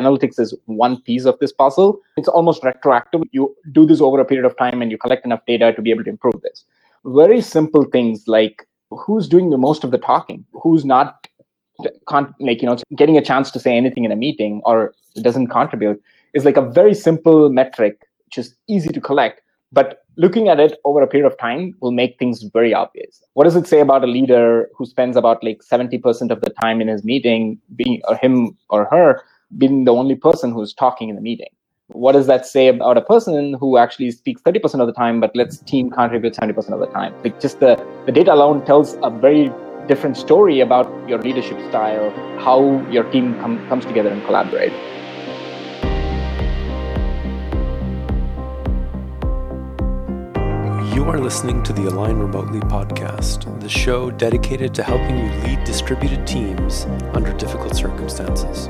analytics is one piece of this puzzle. It's almost retroactive. You do this over a period of time and you collect enough data to be able to improve this. Very simple things like who's doing the most of the talking, who's not like you know getting a chance to say anything in a meeting or doesn't contribute is like a very simple metric is easy to collect but looking at it over a period of time will make things very obvious what does it say about a leader who spends about like 70% of the time in his meeting being or him or her being the only person who's talking in the meeting. What does that say about a person who actually speaks 30% of the time but lets team contribute 70% of the time? Like just the, the data alone tells a very different story about your leadership style how your team com- comes together and collaborate. You are listening to the Align Remotely podcast, the show dedicated to helping you lead distributed teams under difficult circumstances.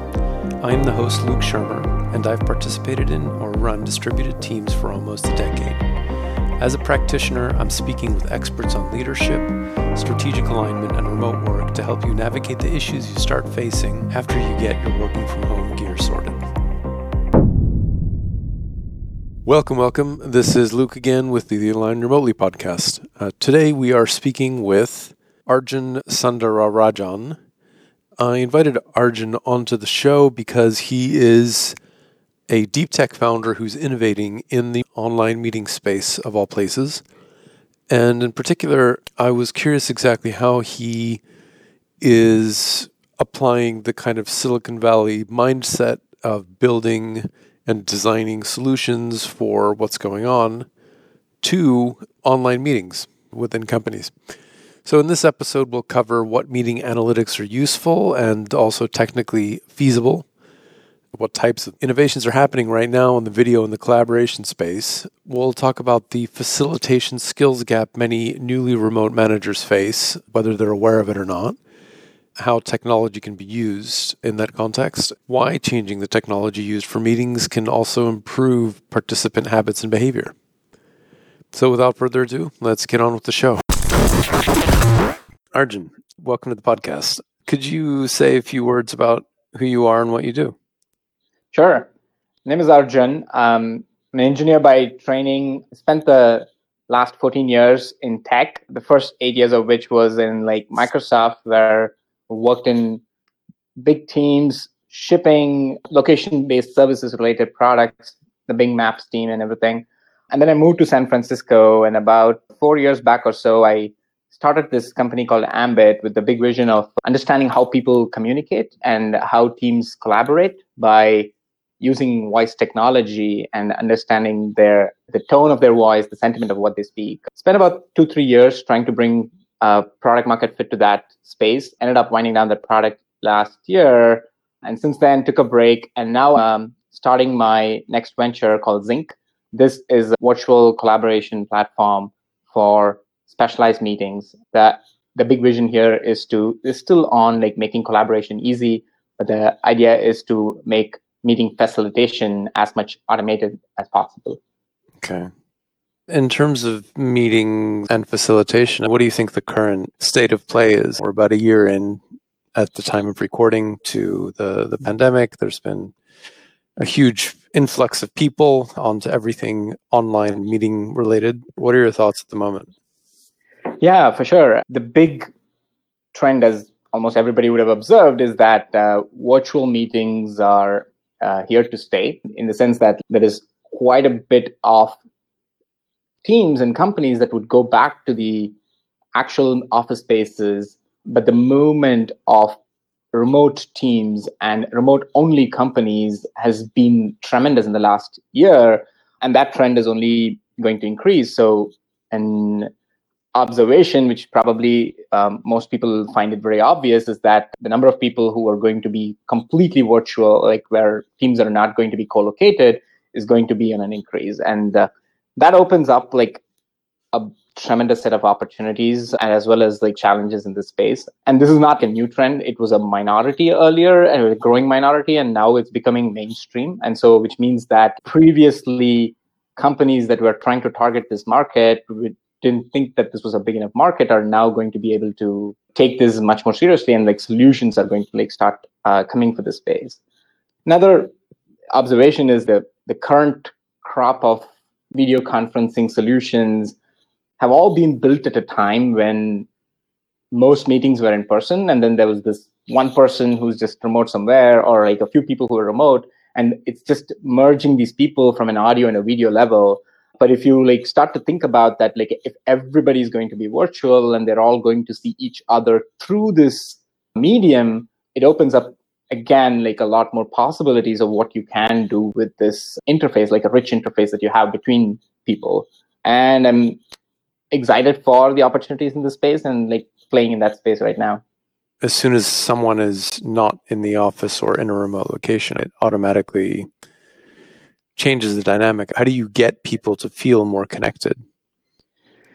I am the host, Luke Szyrmer, and I've participated in or run distributed teams for almost a decade. As a practitioner, I'm speaking with experts on leadership, strategic alignment, and remote work to help you navigate the issues you start facing after you get your working from home gear sorted. Welcome, welcome. This is Luke again with the Align Remotely podcast. Uh, today we are speaking with Arjun Sundararajan. I invited Arjun onto the show because he is a deep tech founder who's innovating in the online meeting space of all places. And in particular, I was curious exactly how he is applying the kind of Silicon Valley mindset of building and designing solutions for what's going on to online meetings within companies. So, in this episode, we'll cover what meeting analytics are useful and also technically feasible, what types of innovations are happening right now in the video and the collaboration space. We'll talk about the facilitation skills gap many newly remote managers face, whether they're aware of it or not how technology can be used in that context, why changing the technology used for meetings can also improve participant habits and behavior. So, without further ado, let's get on with the show. Arjun, welcome to the podcast. Could you say a few words about who you are and what you do? Sure. My name is Arjun. Um, I'm an engineer by training. Spent the last 14 years in tech, the first eight years of which was in like Microsoft, where worked in big teams, shipping location-based services related products, the Bing Maps team and everything. And then I moved to San Francisco and about four years back or so, I started this company called Ambit with the big vision of understanding how people communicate and how teams collaborate by using voice technology and understanding their the tone of their voice, the sentiment of what they speak. Spent about two, three years trying to bring uh, product market fit to that space. Ended up winding down the product last year, and since then took a break. And now I'm starting my next venture called Zinc. This is a virtual collaboration platform for specialized meetings. That the big vision here is to is still on like making collaboration easy, but the idea is to make meeting facilitation as much automated as possible. Okay. In terms of meeting and facilitation, what do you think the current state of play is? We're about a year in at the time of recording to the, the pandemic. There's been a huge influx of people onto everything online meeting related. What are your thoughts at the moment? Yeah, for sure. The big trend, as almost everybody would have observed, is that uh, virtual meetings are uh, here to stay in the sense that there is quite a bit of teams and companies that would go back to the actual office spaces, but the movement of remote teams and remote only companies has been tremendous in the last year, and that trend is only going to increase. So, an observation, which probably um, most people find it very obvious, is that the number of people who are going to be completely virtual, like where teams are not going to be co-located, is going to be on an increase. And uh, that opens up like a tremendous set of opportunities as well as like challenges in this space. And this is not a new trend. It was a minority earlier and a growing minority, and now it's becoming mainstream. And so, which means that previously companies that were trying to target this market didn't think that this was a big enough market are now going to be able to take this much more seriously and like solutions are going to like start uh, coming for this space. Another observation is that the current crop of video conferencing solutions have all been built at a time when most meetings were in person and then there was this one person who's just remote somewhere or like a few people who are remote and it's just merging these people from an audio and a video level. But if you like start to think about that like if everybody's going to be virtual and they're all going to see each other through this medium it opens up again like a lot more possibilities of what you can do with this interface like a rich interface that you have between people. And i'm excited for the opportunities in this space and like playing in that space right now. As soon as someone is not in the office or in a remote location it automatically changes the dynamic. How do you get people to feel more connected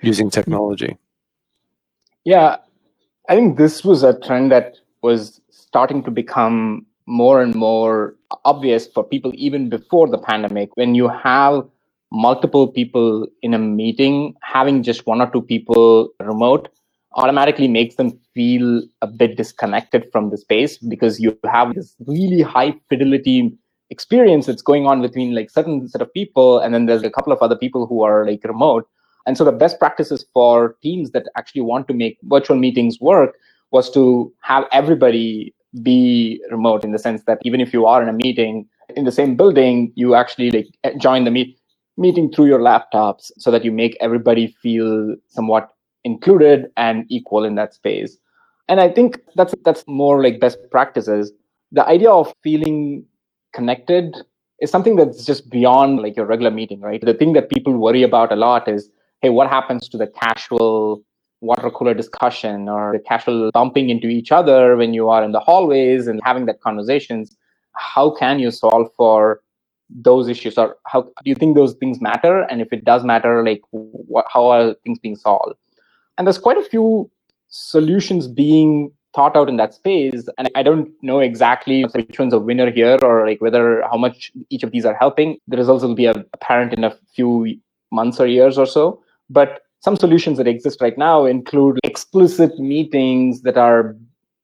using technology? Yeah i think this was a trend that was starting to become more and more obvious for people even before the pandemic. When you have multiple people in a meeting having just one or two people remote automatically makes them feel a bit disconnected from the space because you have this really high fidelity experience that's going on between like certain set of people and then there's a couple of other people who are like remote. And so the best practices for teams that actually want to make virtual meetings work was to have everybody be remote in the sense that even if you are in a meeting in the same building, you actually like join the meet meeting through your laptops so that you make everybody feel somewhat included and equal in that space. And I think that's that's more like best practices. The idea of feeling connected is something that's just beyond like your regular meeting, right? The thing that people worry about a lot is, hey, what happens to the casual water cooler discussion or the casual bumping into each other when you are in the hallways and having that conversations how can you solve for those issues or how do you think those things matter? And if it does matter like what, how are things being solved? And there's quite a few solutions being thought out in that space and i don't know exactly which one's a winner here or like whether how much each of these are helping. The results will be apparent in a few months or years or so. But some solutions that exist right now include explicit meetings that are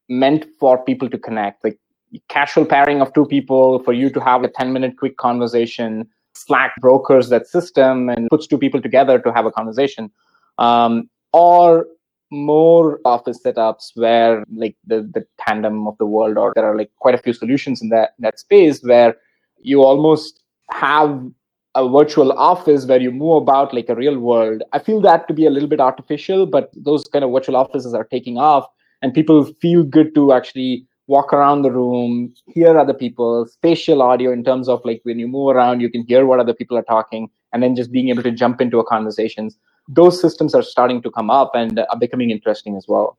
meant for people to connect, like casual pairing of two people for you to have a 10 minute quick conversation. Slack brokers that system and puts two people together to have a conversation. Um, or more office setups where like the, the tandem of the world or there are like quite a few solutions in that, that space where you almost have a virtual office where you move about like a real world. I feel that to be a little bit artificial, but those kind of virtual offices are taking off and people feel good to actually walk around the room, hear other people, spatial audio in terms of like when you move around, you can hear what other people are talking, and then just being able to jump into a conversations. Those systems are starting to come up and are becoming interesting as well.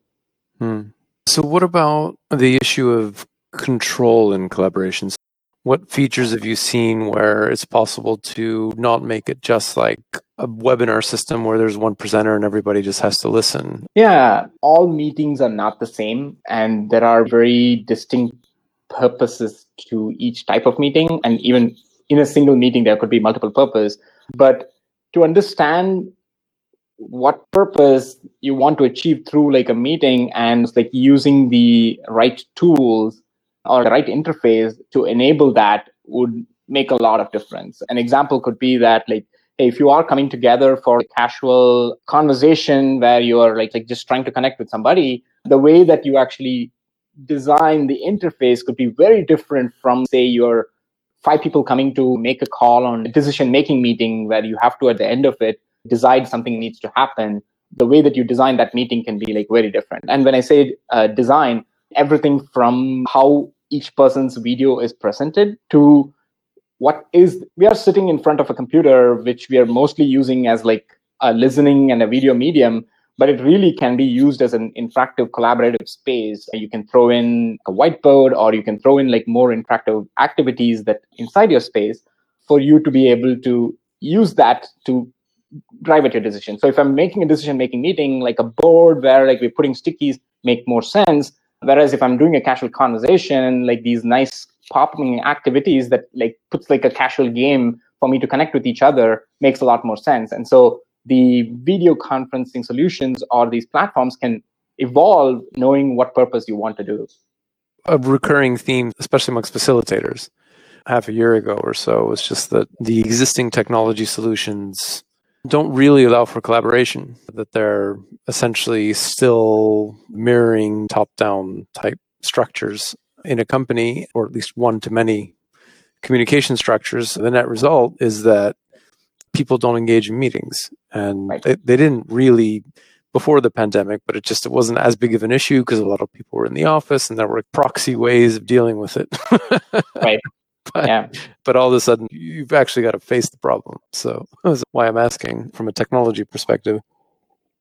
Hmm. So, what about the issue of control in collaborations? What features have you seen where it's possible to not make it just like a webinar system where there's one presenter and everybody just has to listen? Yeah, all meetings are not the same, and there are very distinct purposes to each type of meeting. And even in a single meeting, there could be multiple purpose. But to understand what purpose you want to achieve through like a meeting and like using the right tools or the right interface to enable that would make a lot of difference. An example could be that like if you are coming together for a casual conversation where you are like, like just trying to connect with somebody, the way that you actually design the interface could be very different from say your five people coming to make a call on a decision making meeting where you have to at the end of it decide something needs to happen the way that you design that meeting can be like very different and when i say uh, design everything from how each person's video is presented to what is we are sitting in front of a computer which we are mostly using as like a listening and a video medium but it really can be used as an interactive collaborative space. You can throw in a whiteboard or you can throw in like more interactive activities that inside your space for you to be able to use that to drive at your decision. So if i'm making a decision making meeting like a board where like we're putting stickies make more sense Whereas if I'm doing a casual conversation, like these nice popping activities that like puts like a casual game for me to connect with each other makes a lot more sense. And so the video conferencing solutions or these platforms can evolve knowing what purpose you want to do. A recurring theme, especially amongst facilitators, half a year ago or so was just that the existing technology solutions don't really allow for collaboration, that they're essentially still mirroring top down type structures in a company, or at least one to many communication structures. The net result is that people don't engage in meetings. And right. they, they didn't really before the pandemic, but it just it wasn't as big of an issue because a lot of people were in the office and there were proxy ways of dealing with it. right. But, yeah. but all of a sudden, you've actually got to face the problem. So that's why I'm asking from a technology perspective.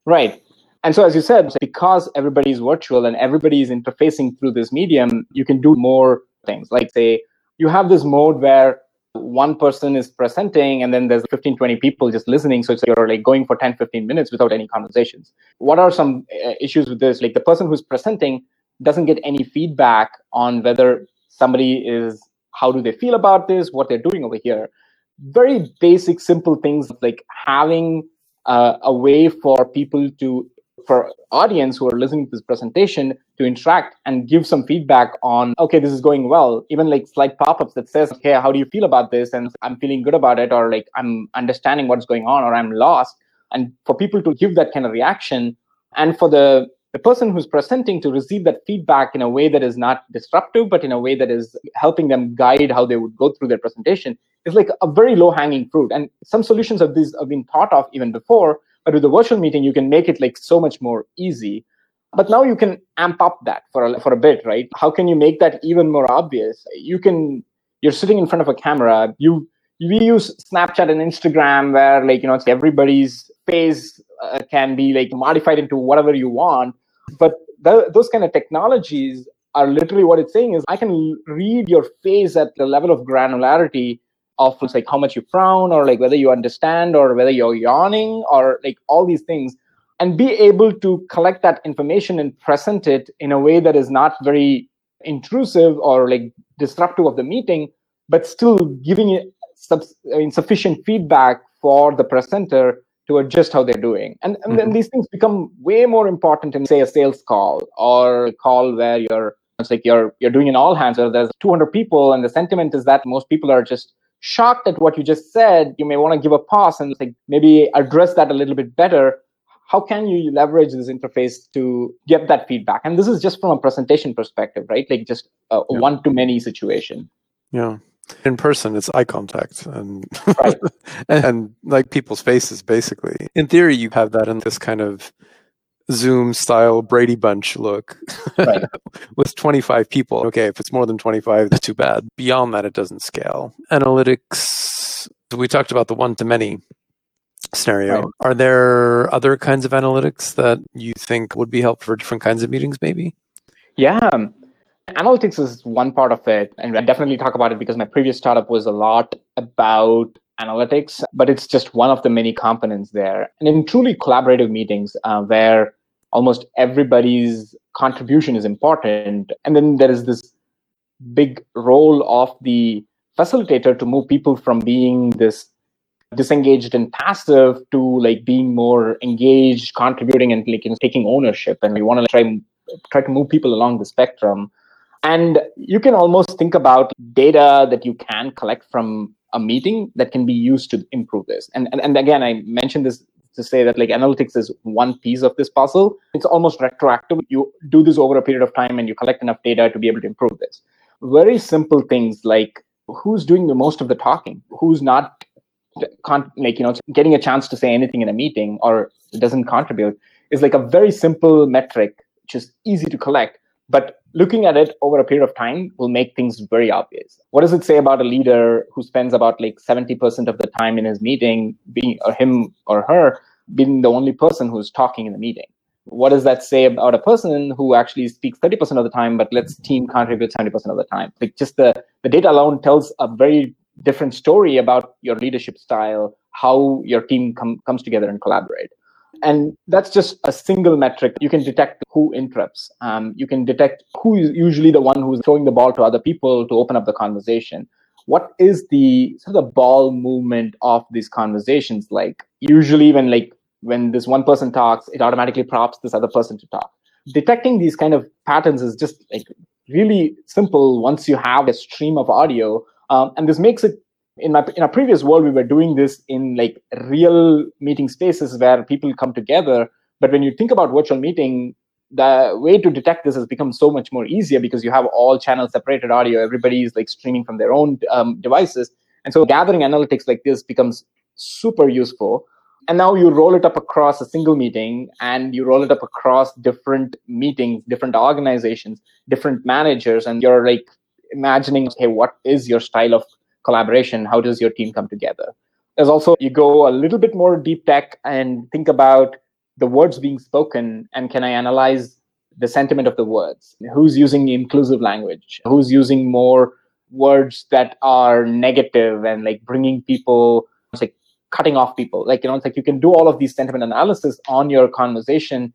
Right. And so, as you said, because everybody is virtual and everybody is interfacing through this medium, you can do more things. Like, say, you have this mode where one person is presenting and then there's 15 20 people just listening so you're like going for 10 15 minutes without any conversations what are some uh, issues with this like the person who's presenting doesn't get any feedback on whether somebody is how do they feel about this what they're doing over here. Very basic simple things like having uh, a way for people to for audience who are listening to this presentation to interact and give some feedback on okay this is going well. Even like slight pop-ups that says hey how do you feel about this? And i'm feeling good about it or like i'm understanding what's going on or i'm lost. And for people to give that kind of reaction and for the the person who's presenting to receive that feedback in a way that is not disruptive but in a way that is helping them guide how they would go through their presentation is like a very low hanging fruit and some solutions of these have been thought of even before but with the virtual meeting, you can make it like so much more easy. But now you can amp up that for a, for a bit, right? How can you make that even more obvious? You can, you're sitting in front of a camera. You, we use Snapchat and Instagram where like, you know, everybody's face uh, can be like modified into whatever you want. But the, those kind of technologies are literally what it's saying is I can read your face at the level of granularity of like how much you frown or like whether you understand or whether you're yawning or like all these things and be able to collect that information and present it in a way that is not very intrusive or like disruptive of the meeting but still giving it sub- sufficient feedback for the presenter to adjust how they're doing and, and mm-hmm. then these things become way more important in say a sales call or a call where you're it's like you're you're doing an all hands where there's 200 people and the sentiment is that most people are just shocked at what you just said, you may want to give a pause and like maybe address that a little bit better. How can you leverage this interface to get that feedback? And this is just from a presentation perspective, right? Like just a yeah. one to many situation. Yeah. In person, it's eye contact and, right. and like people's faces, basically. In theory, you have that in this kind of Zoom style Brady Bunch look right. with 25 people. Okay, if it's more than 25, that's too bad. Beyond that, it doesn't scale. Analytics, we talked about the one to many scenario. Right. Are there other kinds of analytics that you think would be helpful for different kinds of meetings, maybe? Yeah. Um, Analytics is one part of it. And I definitely talk about it because my previous startup was a lot about analytics, but it's just one of the many components there. And in truly collaborative meetings uh, where almost everybody's contribution is important. And then there is this big role of the facilitator to move people from being this disengaged and passive to like being more engaged, contributing, and like you know, taking ownership. And we want to try try to move people along the spectrum. And you can almost think about data that you can collect from a meeting that can be used to improve this. And, and, and again, I mentioned this to say that like analytics is one piece of this puzzle. It's almost retroactive. You do this over a period of time and you collect enough data to be able to improve this. Very simple things like who's doing the most of the talking, who's not can't like you know getting a chance to say anything in a meeting or doesn't contribute is like a very simple metric just easy to collect but looking at it over a period of time will make things very obvious. What does it say about a leader who spends about like 70% of the time in his meeting being or him or her being the only person who's talking in the meeting? What does that say about a person who actually speaks 30% of the time, but lets team contribute 70% of the time? Like just the, the data alone tells a very different story about your leadership style, how your team com- comes together and collaborate. And that's just a single metric. You can detect who interrupts. Um, you can detect who is usually the one who's throwing the ball to other people to open up the conversation. What is the sort of the ball movement of these conversations like? Usually, when like when this one person talks, it automatically prompts this other person to talk. Detecting these kind of patterns is just like really simple once you have a stream of audio Um, and this makes it in my in our previous world we were doing this in like real meeting spaces where people come together. But when you think about virtual meeting, the way to detect this has become so much more easier because you have all channel separated audio. Everybody is like streaming from their own um, devices, and so gathering analytics like this becomes super useful and now you roll it up across a single meeting and you roll it up across different meetings different organizations different managers and you're like imagining hey what is your style of collaboration how does your team come together there's also you go a little bit more deep tech and think about the words being spoken and can i analyze the sentiment of the words who's using inclusive language who's using more words that are negative and like bringing people like cutting off people. Like, you know, it's like you can do all of these sentiment analysis on your conversation,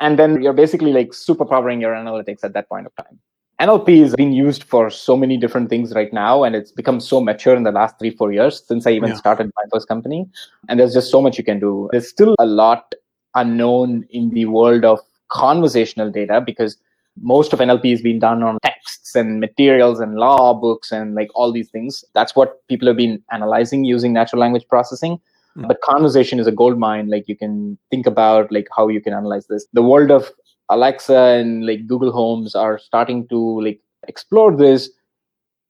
and then you're basically like superpowering your analytics at that point of time. NLP is being used for so many different things right now, and it's become so mature in the last three, four years since I even yeah. started my first company. And there's just so much you can do. There's still a lot unknown in the world of conversational data because most of NLP is being done on texts and materials and law books and like all these things. That's what people have been analyzing using natural language processing. Mm. But conversation is a gold mine. Like you can think about like how you can analyze this. The world of Alexa and like Google Homes are starting to like explore this,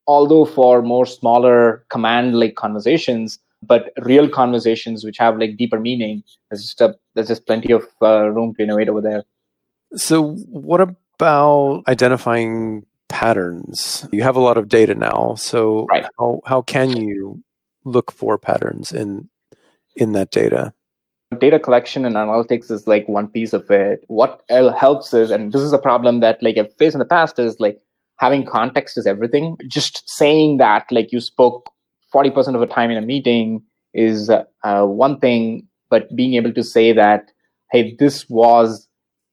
although for more smaller command like conversations, but real conversations which have like deeper meaning. There's just a, there's just plenty of uh, room to innovate over there. So, what about identifying patterns? You have a lot of data now, so right. how how can you look for patterns in in that data? Data collection and analytics is like one piece of it. What helps is, and this is a problem that like I've faced in the past, is like having context is everything. Just saying that like you spoke forty percent of the time in a meeting is uh, one thing, but being able to say that hey, this was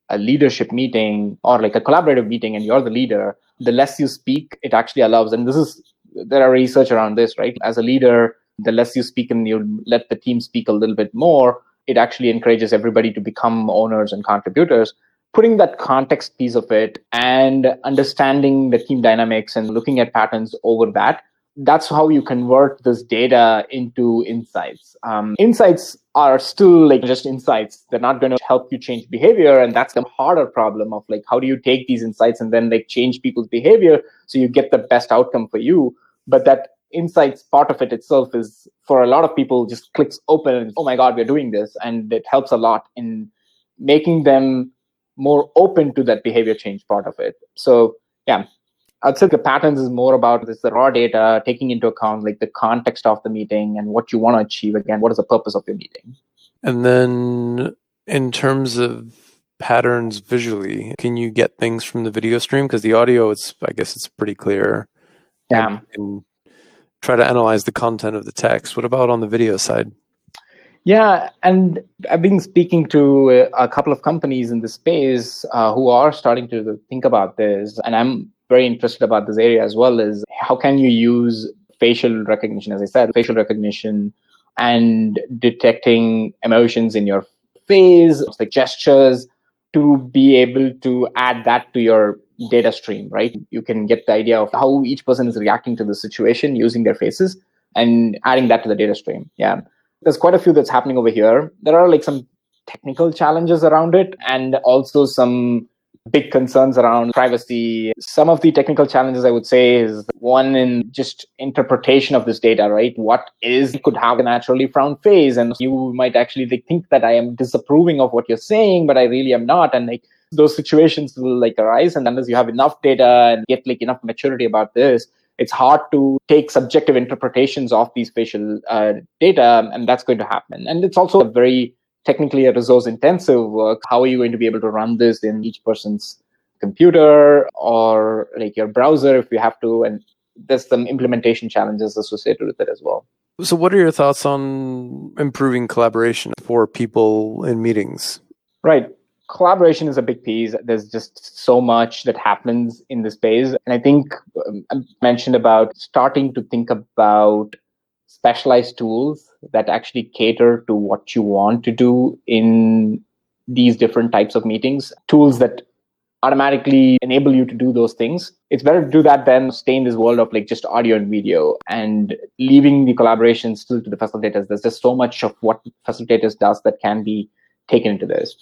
a leadership meeting or like a collaborative meeting and you're the leader, the less you speak, it actually allows. And this is, there are research around this, right? As a leader, the less you speak and you let the team speak a little bit more, it actually encourages everybody to become owners and contributors. Putting that context piece of it and understanding the team dynamics and looking at patterns over that that's how you convert this data into insights. Um, insights are still like just insights. They're not going to help you change behavior. And that's the harder problem of like, how do you take these insights and then like change people's behavior so you get the best outcome for you? But that insights part of it itself is for a lot of people just clicks open and, oh my God, we're doing this. And it helps a lot in making them more open to that behavior change part of it. So yeah, I'd say the patterns is more about this the raw data, taking into account like the context of the meeting and what you want to achieve. Again, what is the purpose of your meeting? And then in terms of patterns visually, can you get things from the video stream? Because the audio, it's I guess it's pretty clear. Yeah. And try to analyze the content of the text. What about on the video side? Yeah, and I've been speaking to a couple of companies in the space uh, who are starting to think about this, and I'm very interested about this area as well is how can you use facial recognition, as I said, facial recognition and detecting emotions in your face, like gestures, to be able to add that to your data stream, right? You can get the idea of how each person is reacting to the situation using their faces and adding that to the data stream. Yeah. There's quite a few that's happening over here. There are like some technical challenges around it and also some big concerns around privacy. Some of the technical challenges I would say is one in just interpretation of this data, right? What is could have a naturally frown face, and you might actually think that I am disapproving of what you're saying, but I really am not, and like those situations will like arise, and unless you have enough data and get like enough maturity about this. It's hard to take subjective interpretations of these facial uh, data, and that's going to happen. And it's also a very technically a resource intensive work how are you going to be able to run this in each person's computer or like your browser if you have to and there's some implementation challenges associated with it as well so what are your thoughts on improving collaboration for people in meetings right collaboration is a big piece there's just so much that happens in the space and i think um, i mentioned about starting to think about specialized tools that actually cater to what you want to do in these different types of meetings tools that automatically enable you to do those things. It's better to do that than stay in this world of like just audio and video and leaving the collaboration still to the facilitators. There's just so much of what facilitators does that can be taken into this.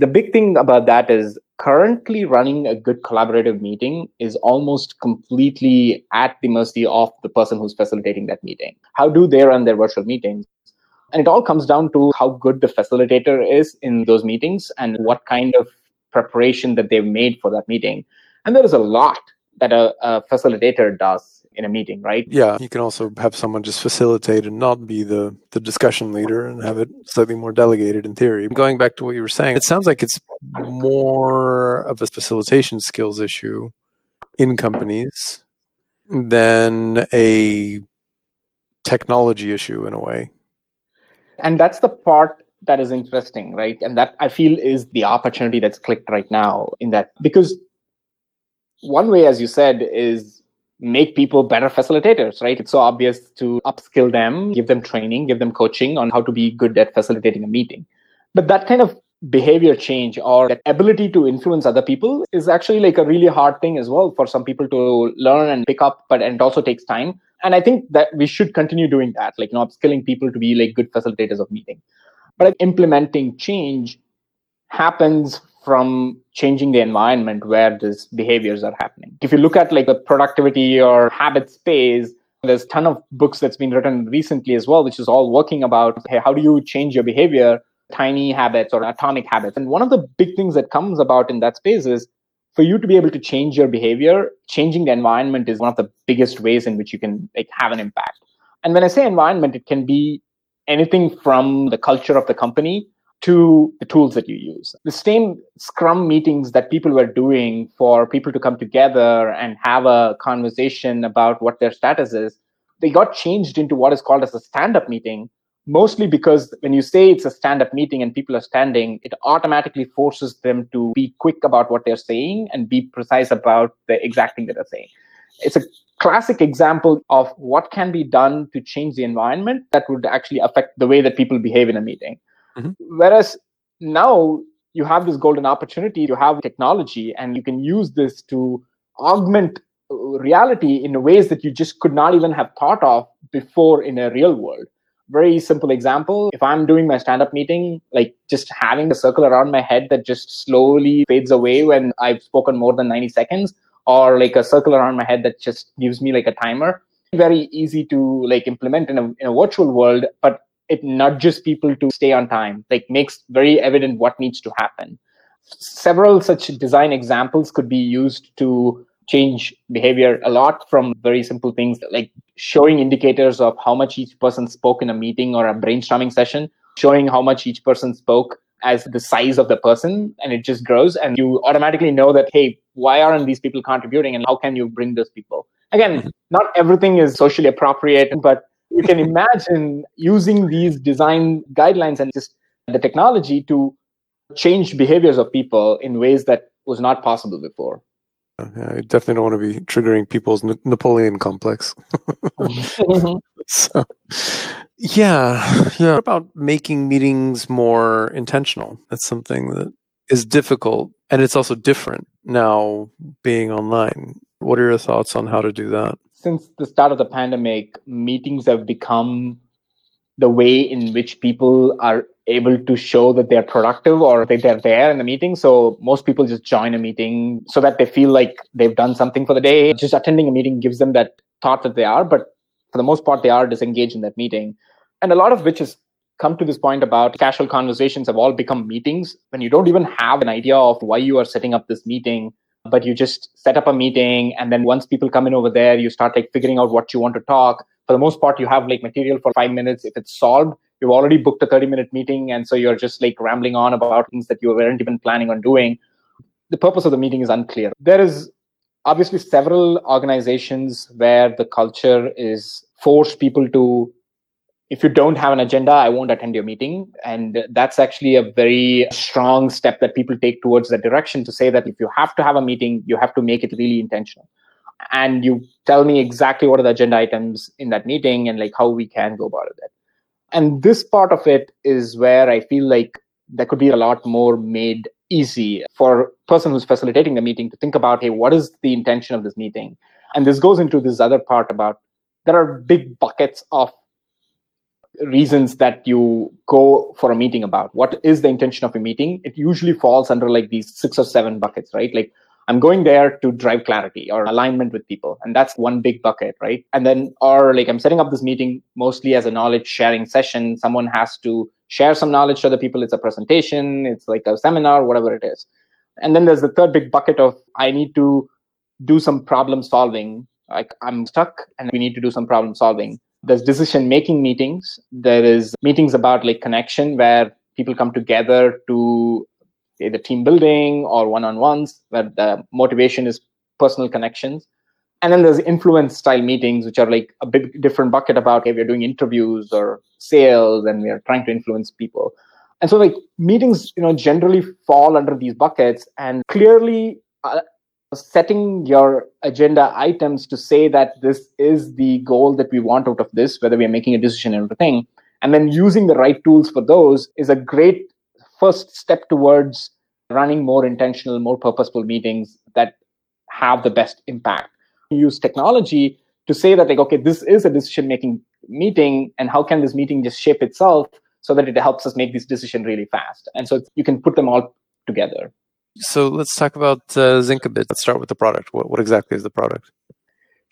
The big thing about that is currently running a good collaborative meeting is almost completely at the mercy of the person who's facilitating that meeting. How do they run their virtual meetings? And it all comes down to how good the facilitator is in those meetings and what kind of preparation that they've made for that meeting. And there is a lot that a, a, facilitator does in a meeting, right? Yeah, you can also have someone just facilitate and not be the the discussion leader and have it slightly more delegated in theory. Going back to what you were saying, it sounds like it's more of a facilitation skills issue in companies than a technology issue in a way. And that's the part that is interesting, right? And that I feel is the opportunity that's clicked right now in that because one way, as you said, is make people better facilitators, right? It's so obvious to upskill them, give them training, give them coaching on how to be good at facilitating a meeting. But that kind of behavior change or that ability to influence other people is actually like a really hard thing as well for some people to learn and pick up, but and it also takes time. And I think that we should continue doing that, like you know, upskilling people to be like good facilitators of meeting. But implementing change happens from changing the environment where these behaviors are happening. If you look at like the productivity or habit space, there's a ton of books that's been written recently as well, which is all working about hey, how do you change your behavior, tiny habits or atomic habits. And one of the big things that comes about in that space is for you to be able to change your behavior, changing the environment is one of the biggest ways in which you can like have an impact. And when I say environment, it can be anything from the culture of the company to the tools that you use. The same Scrum meetings that people were doing for people to come together and have a conversation about what their status is, they got changed into what is called as a stand up meeting, mostly because when you say it's a stand up meeting and people are standing, it automatically forces them to be quick about what they're saying and be precise about the exact thing that they're saying. It's a classic example of what can be done to change the environment that would actually affect the way that people behave in a meeting Mm-hmm. Whereas now you have this golden opportunity to have technology and you can use this to augment reality in ways that you just could not even have thought of before in a real world. Very simple example. If I'm doing my stand up meeting, like just having a circle around my head that just slowly fades away when I've spoken more than 90 seconds, or like a circle around my head that just gives me like a timer. Very easy to like implement in a, in a virtual world, but it nudges people to stay on time, like makes very evident what needs to happen. Several such design examples could be used to change behavior a lot from very simple things like showing indicators of how much each person spoke in a meeting or a brainstorming session, showing how much each person spoke as the size of the person and it just grows and you automatically know that hey why aren't these people contributing and how can you bring those people again mm-hmm. not everything is socially appropriate but you can imagine using these design guidelines and just the technology to change behaviors of people in ways that was not possible before. Yeah, I definitely don't want to be triggering people's Napoleon complex. Mm-hmm. so, yeah, yeah. What about making meetings more intentional? That's something that is difficult, and it's also different now being online. What are your thoughts on how to do that? Since the start of the pandemic, meetings have become the way in which people are able to show that they're productive or that they're there in the meeting. So most people just join a meeting so that they feel like they've done something for the day. Just attending a meeting gives them that thought that they are, but for the most part, they are disengaged in that meeting. And a lot of which has come to this point about casual conversations have all become meetings when you don't even have an idea of why you are setting up this meeting but you just set up a meeting and then once people come in over there you start like figuring out what you want to talk. For the most part you have like material for five minutes. If it's solved you've already booked a 30 minute meeting and so you're just like rambling on about things that you weren't even planning on doing. The purpose of the meeting is unclear. There is obviously several organizations where the culture is force people to if you don't have an agenda, I won't attend your meeting. And that's actually a very strong step that people take towards that direction to say that if you have to have a meeting, you have to make it really intentional. And you tell me exactly what are the agenda items in that meeting and like how we can go about it. And this part of it is where I feel like there could be a lot more made easy for a person who's facilitating the meeting to think about, hey, what is the intention of this meeting? And this goes into this other part about there are big buckets of reasons that you go for a meeting about. What is the intention of a meeting? It usually falls under like these six or seven buckets, right? Like I'm going there to drive clarity or alignment with people. And that's one big bucket, right? And then, or like I'm setting up this meeting mostly as a knowledge sharing session. Someone has to share some knowledge to other people. It's a presentation, it's like a seminar, whatever it is. And then there's the third big bucket of I need to do some problem solving. Like I'm stuck and we need to do some problem solving. There's decision making meetings. There is meetings about like connection where people come together to either team building or one-on-ones where the motivation is personal connections and then there's influence style meetings which are like a big different bucket about hey we're doing interviews or sales and we are trying to influence people and so like meetings you know generally fall under these buckets and clearly uh, setting your agenda items to say that this is the goal that we want out of this whether we are making a decision and everything and then using the right tools for those is a great first step towards running more intentional, more purposeful meetings that have the best impact. Use technology to say that, like, okay, this is a decision making meeting, and how can this meeting just shape itself so that it helps us make this decision really fast? And so you can put them all together. So let's talk about uh, Zinc a bit. Let's start with the product. What, what exactly is the product?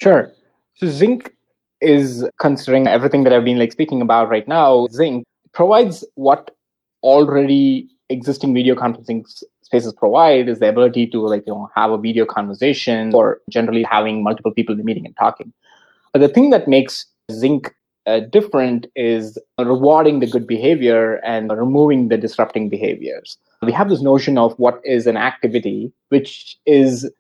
Sure. So Zinc is considering everything that I've been like speaking about right now. Zinc provides what already existing video conferencing spaces provide is the ability to like you know have a video conversation or generally having multiple people in the meeting and talking but the thing that makes zinc uh, different is rewarding the good behavior and removing the disrupting behaviors we have this notion of what is an activity which is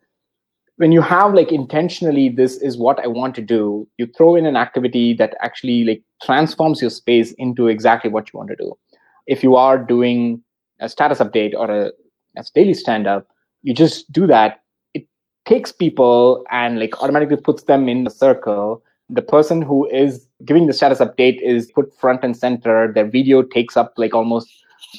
when you have like intentionally this is what i want to do you throw in an activity that actually like transforms your space into exactly what you want to do if you are doing a status update or a as daily stand up, you just do that. It takes people and like automatically puts them in the circle. The person who is giving the status update is put front and center. Their video takes up like almost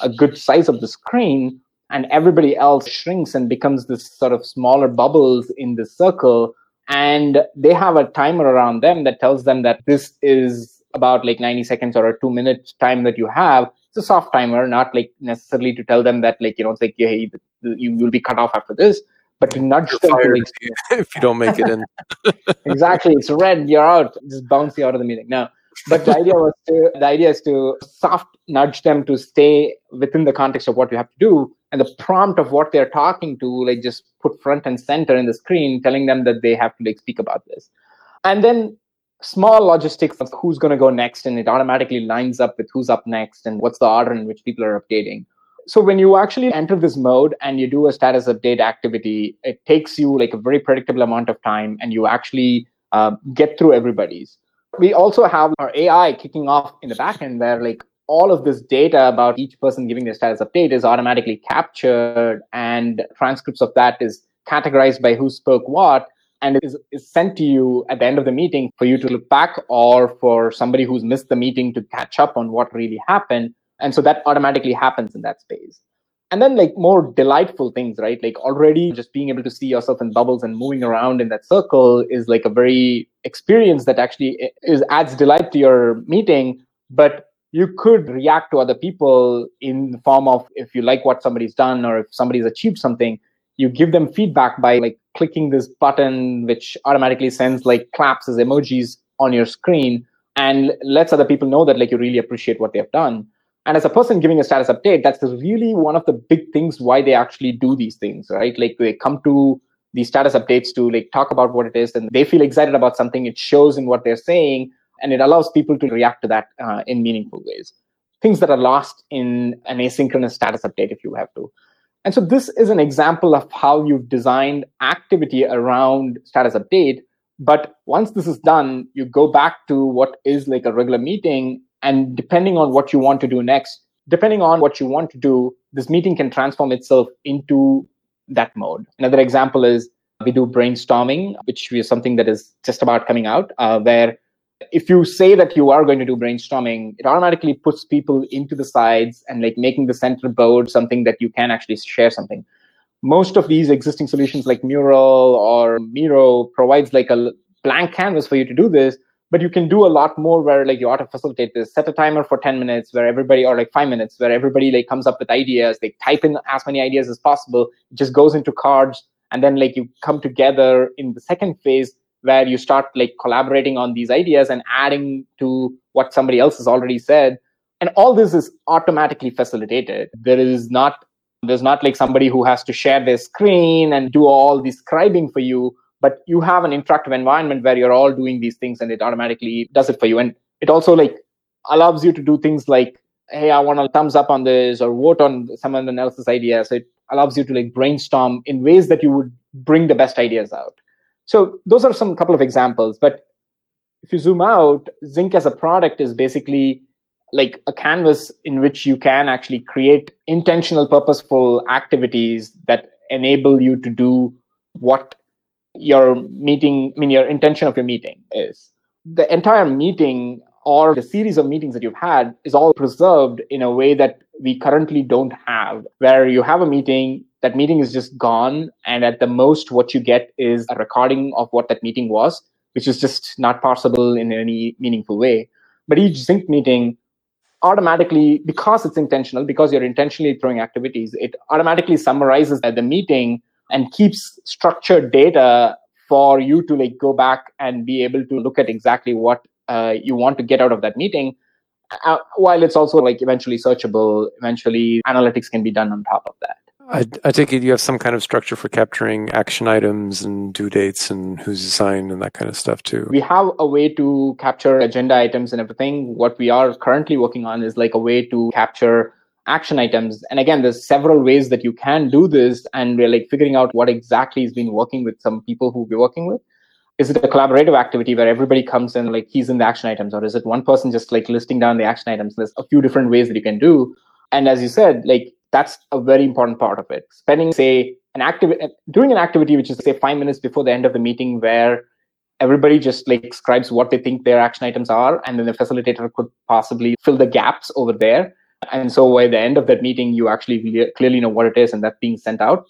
a good size of the screen, and everybody else shrinks and becomes this sort of smaller bubbles in the circle. And they have a timer around them that tells them that this is about like 90 seconds or a two minute time that you have it's a soft timer, not like necessarily to tell them that like you know it's like hey you will be cut off after this, but to nudge them to like, if you don't make it in. exactly, it's red. You're out. Just bounce you out of the meeting. Now, but the idea was to the idea is to soft nudge them to stay within the context of what you have to do. And the prompt of what they're talking to like just put front and center in the screen telling them that they have to like speak about this. And then small logistics of who's going to go next and it automatically lines up with who's up next and what's the order in which people are updating. So when you actually enter this mode and you do a status update activity it takes you like a very predictable amount of time and you actually uh, get through everybody's we also have our ai kicking off in the backend where like all of this data about each person giving their status update is automatically captured and transcripts of that is categorized by who spoke what and is, is sent to you at the end of the meeting for you to look back or for somebody who's missed the meeting to catch up on what really happened. And so that automatically happens in that space. And then like more delightful things, right? Like already just being able to see yourself in bubbles and moving around in that circle is like a very experience that actually is adds delight to your meeting. But you could react to other people in the form of if you like what somebody's done or if somebody's achieved something, you give them feedback by like clicking this button which automatically sends like claps as emojis on your screen and lets other people know that like you really appreciate what they've done and as a person giving a status update that's really one of the big things why they actually do these things right like they come to these status updates to like talk about what it is and they feel excited about something it shows in what they're saying and it allows people to react to that uh, in meaningful ways things that are lost in an asynchronous status update if you have to and so this is an example of how you've designed activity around status update. But once this is done, you go back to what is like a regular meeting. And depending on what you want to do next, depending on what you want to do, this meeting can transform itself into that mode. Another example is we do brainstorming, which is something that is just about coming out, uh, where if you say that you are going to do brainstorming, it automatically puts people into the sides and like making the center board something that you can actually share something. Most of these existing solutions like Mural or Miro provides like a blank canvas for you to do this, but you can do a lot more where like you auto facilitate this. Set a timer for 10 minutes where everybody or like five minutes where everybody like comes up with ideas. They type in as many ideas as possible. It just goes into cards. And then like you come together in the second phase where you start like collaborating on these ideas and adding to what somebody else has already said. And all this is automatically facilitated. There is not there's not like somebody who has to share their screen and do all the scribing for you but you have an interactive environment where you're all doing these things and it automatically does it for you. And it also like allows you to do things like hey i want a thumbs up on this or vote on someone else's idea. So it allows you to like brainstorm in ways that you would bring the best ideas out. So those are some couple of examples. But if you zoom out zync as a product is basically like a canvas in which you can actually create intentional purposeful activities that enable you to do what your meeting, I mean, your intention of your meeting is. The entire meeting or the series of meetings that you've had is all preserved in a way that we currently don't have, where you have a meeting, that meeting is just gone, and at the most, what you get is a recording of what that meeting was, which is just not possible in any meaningful way. But each Zync meeting automatically, because it's intentional, because you're intentionally throwing activities, it automatically summarizes that the meeting and keeps structured data for you to like go back and be able to look at exactly what uh, you want to get out of that meeting uh, while it's also like eventually searchable eventually analytics can be done on top of that I, I take it you have some kind of structure for capturing action items and due dates and who's assigned and that kind of stuff too. We have a way to capture agenda items and everything. What we are currently working on is like a way to capture action items. And again, there's several ways that you can do this. And we're like figuring out what exactly has been working with some people who we're working with. Is it a collaborative activity where everybody comes in like he's in the action items, or is it one person just like listing down the action items? There's a few different ways that you can do. And as you said, like that's a very important part of it. Spending, say, an active uh, doing an activity which is say five minutes before the end of the meeting where everybody just like scribes what they think their action items are, and then the facilitator could possibly fill the gaps over there and so by the end of that meeting, you actually clearly know what it is and that's being sent out.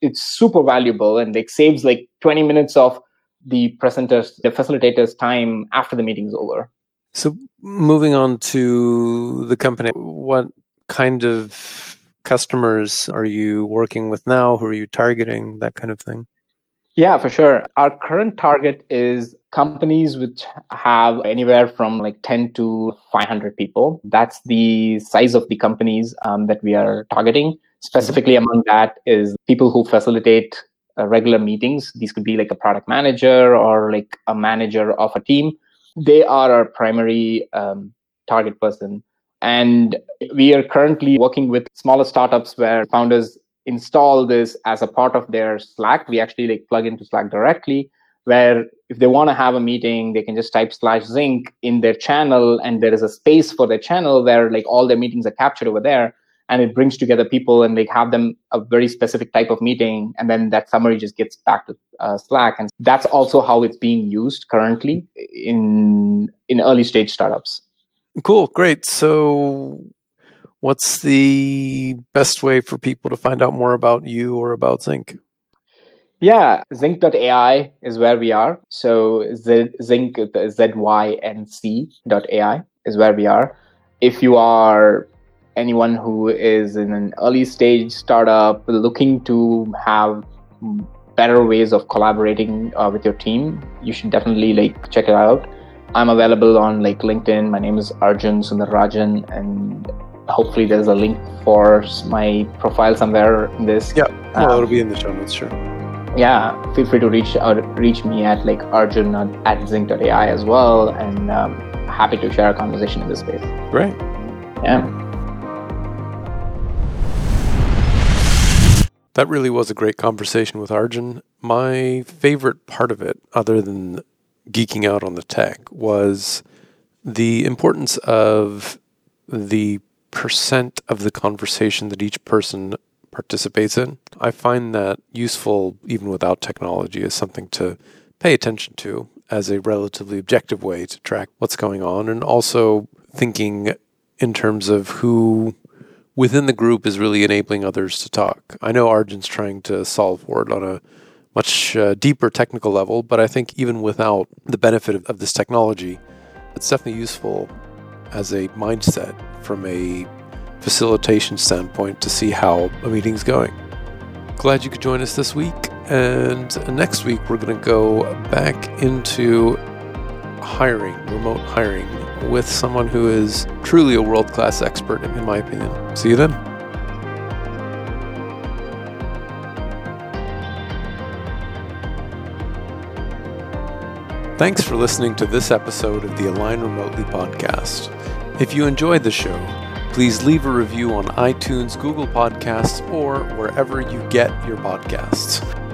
It's super valuable and like saves like 20 minutes of the presenters, the facilitators' time after the meeting's over. So moving on to the company, what kind of customers are you working with now? Who are you targeting? That kind of thing. Yeah, for sure. Our current target is companies which have anywhere from like 10 to 500 people. That's the size of the companies um, that we are targeting. Specifically, among that is people who facilitate uh, regular meetings. These could be like a product manager or like a manager of a team. They are our primary um, target person. And we are currently working with smaller startups where founders install this as a part of their Slack. We actually like plug into Slack directly, where if they want to have a meeting, they can just type slash zync in their channel, and there is a space for their channel where like all their meetings are captured over there, and it brings together people and like have them a very specific type of meeting, and then that summary just gets back to uh, Slack, and that's also how it's being used currently in in early stage startups. Cool, great. So what's the best way for people to find out more about you or about Zync? Yeah, zync.ai is where we are. So Z- zync, Z-Y-N-C.ai is where we are. If you are anyone who is in an early stage startup looking to have better ways of collaborating uh, with your team, you should definitely like check it out. I'm available on like LinkedIn. My name is Arjun Sundararajan, and hopefully there's a link for my profile somewhere in this. Yeah, well, um, it'll be in the show notes, sure. Yeah, feel free to reach out, reach me at like Arjun at zync.ai as well, and um, happy to share a conversation in this space. Great. Yeah. That really was a great conversation with Arjun. My favorite part of it, other than geeking out on the tech, was the importance of the percent of the conversation that each person participates in. I find that useful even without technology as something to pay attention to. as a relatively objective way to track what's going on, and also thinking in terms of who within the group is really enabling others to talk. I know Arjun's trying to solve for it on a much uh, deeper technical level, but I think even without the benefit of, of this technology, it's definitely useful as a mindset from a facilitation standpoint to see how a meeting's going. Glad you could join us this week. And next week, we're going to go back into hiring, remote hiring, with someone who is truly a world class expert, in my opinion. See you then. Thanks for listening to this episode of the Align Remotely podcast. If you enjoyed the show, please leave a review on iTunes, Google Podcasts, or wherever you get your podcasts.